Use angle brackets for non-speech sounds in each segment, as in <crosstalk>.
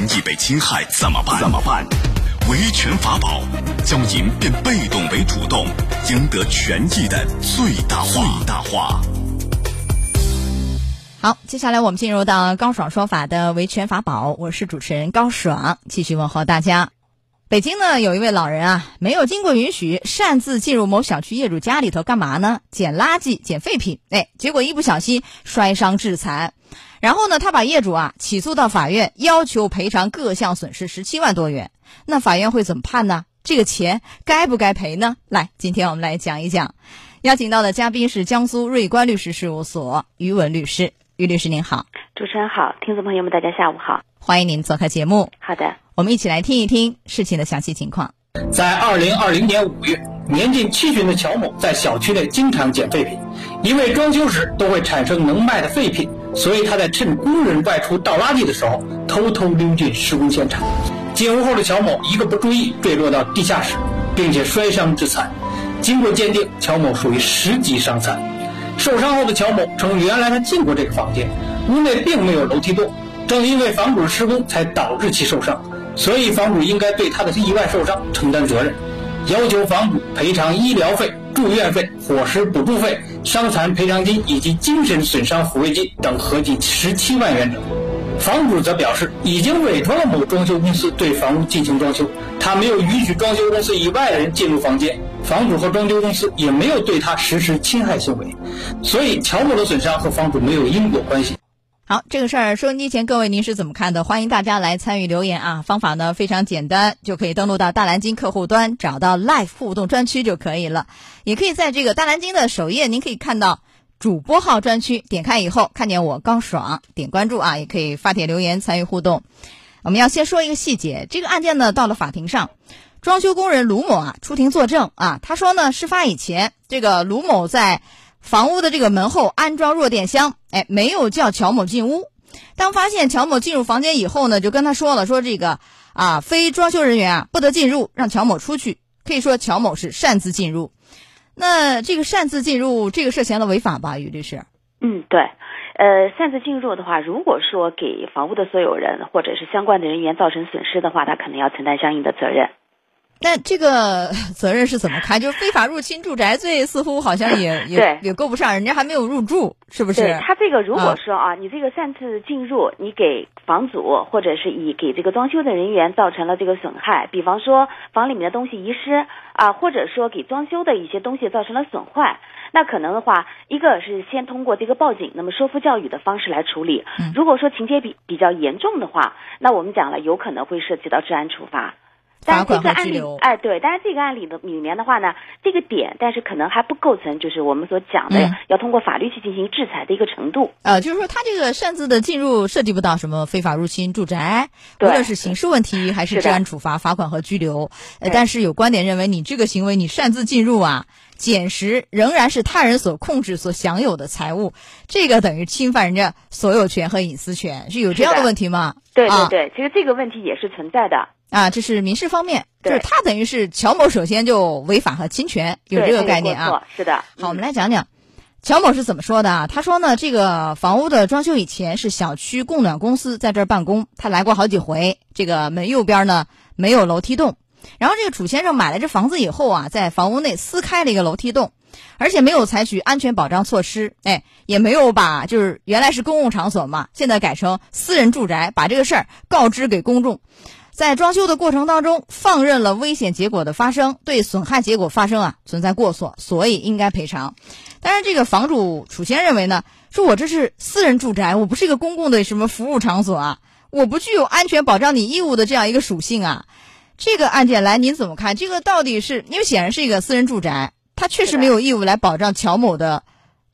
权益被侵害怎么办？怎么办？维权法宝，教您变被动为主动，赢得权益的最大化。最大化。好，接下来我们进入到高爽说法的维权法宝，我是主持人高爽，继续问候大家。北京呢，有一位老人啊，没有经过允许，擅自进入某小区业主家里头干嘛呢？捡垃圾、捡废品，哎，结果一不小心摔伤致残。然后呢，他把业主啊起诉到法院，要求赔偿各项损失十七万多元。那法院会怎么判呢？这个钱该不该赔呢？来，今天我们来讲一讲。邀请到的嘉宾是江苏瑞观律师事务所于文律师，于律师您好，主持人好，听众朋友们大家下午好，欢迎您做客节目。好的。我们一起来听一听事情的详细情况。在二零二零年五月，年近七旬的乔某在小区内经常捡废品，因为装修时都会产生能卖的废品，所以他在趁工人外出倒垃圾的时候，偷偷溜进施工现场。进屋后的乔某一个不注意坠落到地下室，并且摔伤致残。经过鉴定，乔某属于十级伤残。受伤后的乔某称，原来他进过这个房间，屋内并没有楼梯洞，正因为房主施工才导致其受伤。所以房主应该对他的意外受伤承担责任，要求房主赔偿医疗费、住院费、伙食补助费、伤残赔偿金以及精神损伤抚慰金等合计十七万元整。房主则表示，已经委托了某装修公司对房屋进行装修，他没有允许装修公司以外的人进入房间，房主和装修公司也没有对他实施侵害行为，所以乔某的损伤和房主没有因果关系。好，这个事儿收音机前各位您是怎么看的？欢迎大家来参与留言啊！方法呢非常简单，就可以登录到大蓝鲸客户端，找到 Live 互动专区就可以了。也可以在这个大蓝鲸的首页，您可以看到主播号专区，点开以后看见我高爽，点关注啊，也可以发帖留言参与互动。我们要先说一个细节，这个案件呢到了法庭上，装修工人卢某啊出庭作证啊，他说呢事发以前，这个卢某在。房屋的这个门后安装弱电箱，哎，没有叫乔某进屋。当发现乔某进入房间以后呢，就跟他说了，说这个啊，非装修人员啊不得进入，让乔某出去。可以说乔某是擅自进入。那这个擅自进入，这个涉嫌了违法吧，于律师？嗯，对。呃，擅自进入的话，如果说给房屋的所有人或者是相关的人员造成损失的话，他可能要承担相应的责任。那这个责任是怎么看？就是非法入侵住宅罪，似乎好像也 <laughs> 也也够不上，人家还没有入住，是不是？对他这个，如果说啊，你这个擅自进入，你给房主或者是以给这个装修的人员造成了这个损害，比方说房里面的东西遗失啊，或者说给装修的一些东西造成了损坏，那可能的话，一个是先通过这个报警，那么说服教育的方式来处理。如果说情节比比较严重的话，那我们讲了，有可能会涉及到治安处罚。但是这个案例，哎，对，但是这个案例的里面的话呢，这个点，但是可能还不构成，就是我们所讲的要通过法律去进行制裁的一个程度。呃，就是说他这个擅自的进入，涉及不到什么非法入侵住宅，无论是刑事问题还是治安处罚、罚款和拘留。呃，但是有观点认为，你这个行为你擅自进入啊，捡拾仍然是他人所控制、所享有的财物，这个等于侵犯人家所有权和隐私权，是有这样的问题吗？对对对，其实这个问题也是存在的。啊，这是民事方面，就是他等于是乔某首先就违法和侵权，有这个概念啊。是的。好，我们来讲讲乔某是怎么说的啊？他说呢，这个房屋的装修以前是小区供暖公司在这儿办公，他来过好几回。这个门右边呢没有楼梯洞，然后这个楚先生买了这房子以后啊，在房屋内撕开了一个楼梯洞，而且没有采取安全保障措施，哎，也没有把就是原来是公共场所嘛，现在改成私人住宅，把这个事儿告知给公众。在装修的过程当中，放任了危险结果的发生，对损害结果发生啊存在过错，所以应该赔偿。但是这个房主楚先认为呢，说我这是私人住宅，我不是一个公共的什么服务场所啊，我不具有安全保障你义务的这样一个属性啊。这个案件来您怎么看？这个到底是因为显然是一个私人住宅，他确实没有义务来保障乔某的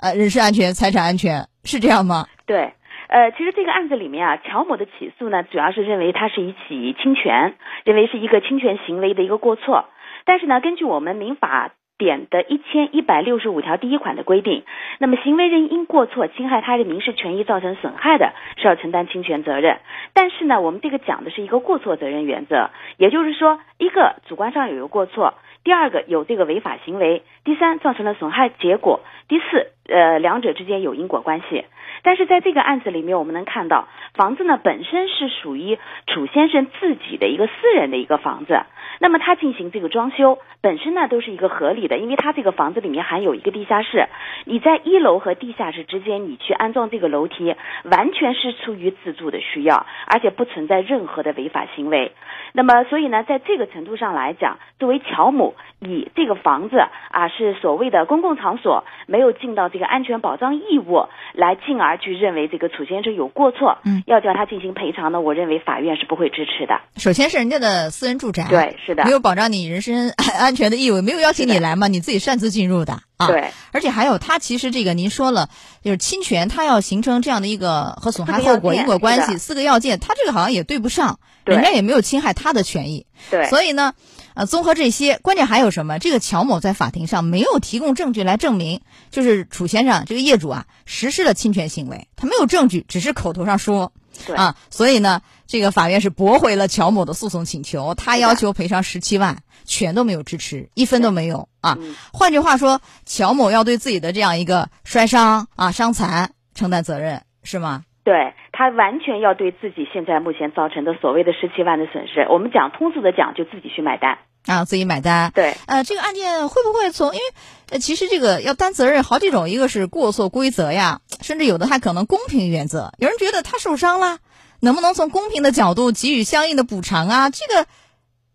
呃人身安全、财产安全，是这样吗？对。呃，其实这个案子里面啊，乔某的起诉呢，主要是认为他是一起侵权，认为是一个侵权行为的一个过错。但是呢，根据我们民法典的一千一百六十五条第一款的规定，那么行为人因过错侵害他人民事权益造成损害的，是要承担侵权责任。但是呢，我们这个讲的是一个过错责任原则，也就是说，一个主观上有一个过错，第二个有这个违法行为，第三造成了损害结果，第四。呃两者之间有因果关系。但是在这个案子里面，我们能看到房子呢本身是属于楚先生自己的一个私人的一个房子，那么他进行这个装修本身呢都是一个合理的，因为他这个房子里面还有一个地下室，你在一楼和地下室之间你去安装这个楼梯，完全是出于自住的需要，而且不存在任何的违法行为。那么所以呢，在这个程度上来讲，作为乔某以这个房子啊是所谓的公共场所，没有尽到这个安全保障义务，来进而。去认为这个楚先生有过错，嗯，要叫他进行赔偿呢？我认为法院是不会支持的。首先是人家的私人住宅，对，是的，没有保障你人身 <laughs> 安全的义务，没有邀请你来嘛，你自己擅自进入的啊。对，而且还有，他其实这个您说了，就是侵权，他要形成这样的一个和损害后果因果关系四个要件，他这个好像也对不上，人家也没有侵害他的权益。对，所以呢。呃，综合这些，关键还有什么？这个乔某在法庭上没有提供证据来证明，就是楚先生这个业主啊实施了侵权行为，他没有证据，只是口头上说，啊，所以呢，这个法院是驳回了乔某的诉讼请求，他要求赔偿十七万，全都没有支持，一分都没有啊。换句话说，乔某要对自己的这样一个摔伤啊、伤残承担责任，是吗？对他完全要对自己现在目前造成的所谓的十七万的损失，我们讲通俗的讲，就自己去买单啊，自己买单。对，呃，这个案件会不会从？因为呃，其实这个要担责任好几种，一个是过错规则呀，甚至有的还可能公平原则。有人觉得他受伤了，能不能从公平的角度给予相应的补偿啊？这个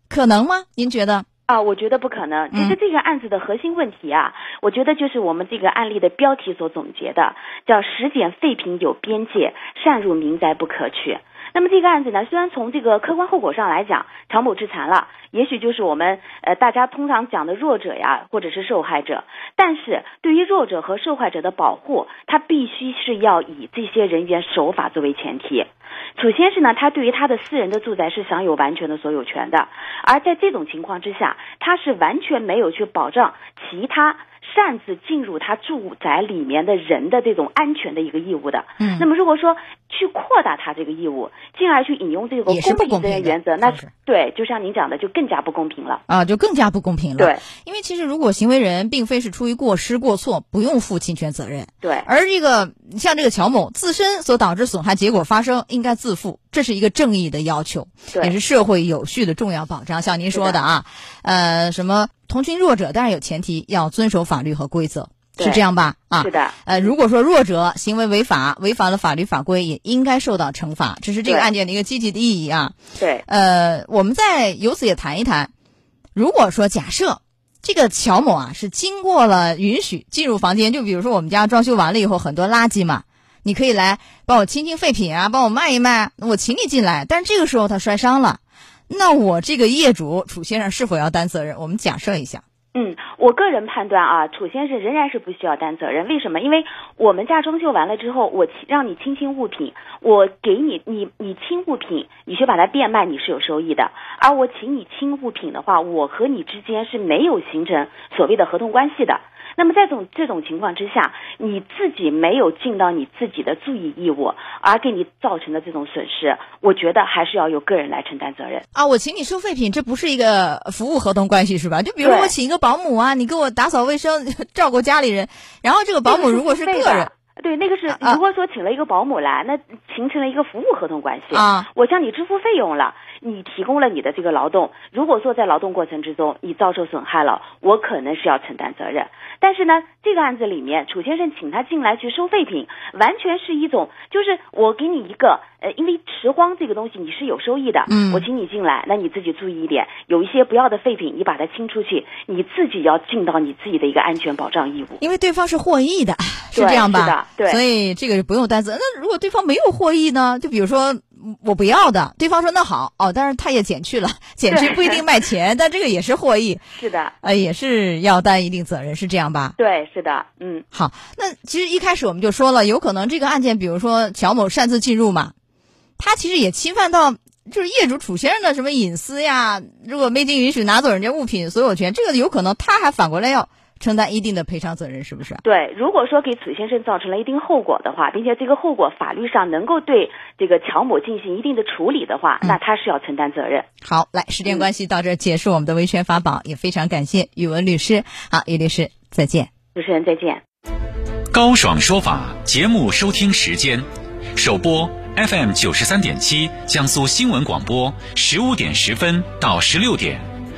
可能吗？您觉得？啊，我觉得不可能。其实这个案子的核心问题啊，我觉得就是我们这个案例的标题所总结的，叫“拾捡废品有边界，擅入民宅不可取”。那么这个案子呢，虽然从这个客观后果上来讲，乔某致残了，也许就是我们呃大家通常讲的弱者呀，或者是受害者，但是对于弱者和受害者的保护，他必须是要以这些人员守法作为前提。楚先生呢，他对于他的私人的住宅是享有完全的所有权的，而在这种情况之下，他是完全没有去保障其他。擅自进入他住宅里面的人的这种安全的一个义务的，嗯，那么如果说去扩大他这个义务，进而去引用这个公平责任原则，那对，就像您讲的，就更加不公平了啊，就更加不公平了。对，因为其实如果行为人并非是出于过失过错，不用负侵权责任。对，而这个像这个乔某自身所导致损害结果发生，应该自负，这是一个正义的要求，也是社会有序的重要保障。像您说的啊，呃，什么？同情弱者，当然有前提，要遵守法律和规则，是这样吧？啊，是的。呃，如果说弱者行为违法，违反了法律法规，也应该受到惩罚，这是这个案件的一个积极的意义啊。对。呃，我们再由此也谈一谈，如果说假设这个乔某啊是经过了允许进入房间，就比如说我们家装修完了以后，很多垃圾嘛，你可以来帮我清清废品啊，帮我卖一卖，我请你进来。但是这个时候他摔伤了。那我这个业主楚先生是否要担责任？我们假设一下。嗯，我个人判断啊，楚先生仍然是不需要担责任。为什么？因为我们家装修完了之后，我让你清清物品，我给你你你清物品，你去把它变卖，你是有收益的。而我请你清物品的话，我和你之间是没有形成所谓的合同关系的。那么在这种这种情况之下，你自己没有尽到你自己的注意义务，而给你造成的这种损失，我觉得还是要由个人来承担责任啊。我请你收废品，这不是一个服务合同关系是吧？就比如我请一个保姆啊，你给我打扫卫生，<laughs> 照顾家里人，然后这个保姆如果是个人。对，那个是如果说请了一个保姆来，那形成了一个服务合同关系啊。我向你支付费用了，你提供了你的这个劳动。如果说在劳动过程之中你遭受损害了，我可能是要承担责任。但是呢，这个案子里面，楚先生请他进来去收废品，完全是一种，就是我给你一个，呃，因为拾荒这个东西你是有收益的，嗯，我请你进来，那你自己注意一点，有一些不要的废品，你把它清出去，你自己要尽到你自己的一个安全保障义务。因为对方是获益的，是这样吧？对。所以这个不用担责。那如果对方没有获益呢？就比如说。我不要的，对方说那好哦，但是他也减去了，<laughs> 减去不一定卖钱，但这个也是获益，<laughs> 是的，呃，也是要担一定责任，是这样吧？对，是的，嗯，好，那其实一开始我们就说了，有可能这个案件，比如说乔某擅自进入嘛，他其实也侵犯到就是业主楚先生的什么隐私呀，如果没经允许拿走人家物品所有权，这个有可能他还反过来要。承担一定的赔偿责任，是不是？对，如果说给楚先生造成了一定后果的话，并且这个后果法律上能够对这个乔某进行一定的处理的话，那他是要承担责任。好，来，时间关系到这结束我们的维权法宝，也非常感谢宇文律师。好，于律师，再见。主持人再见。高爽说法节目收听时间：首播 FM 九十三点七，江苏新闻广播十五点十分到十六点；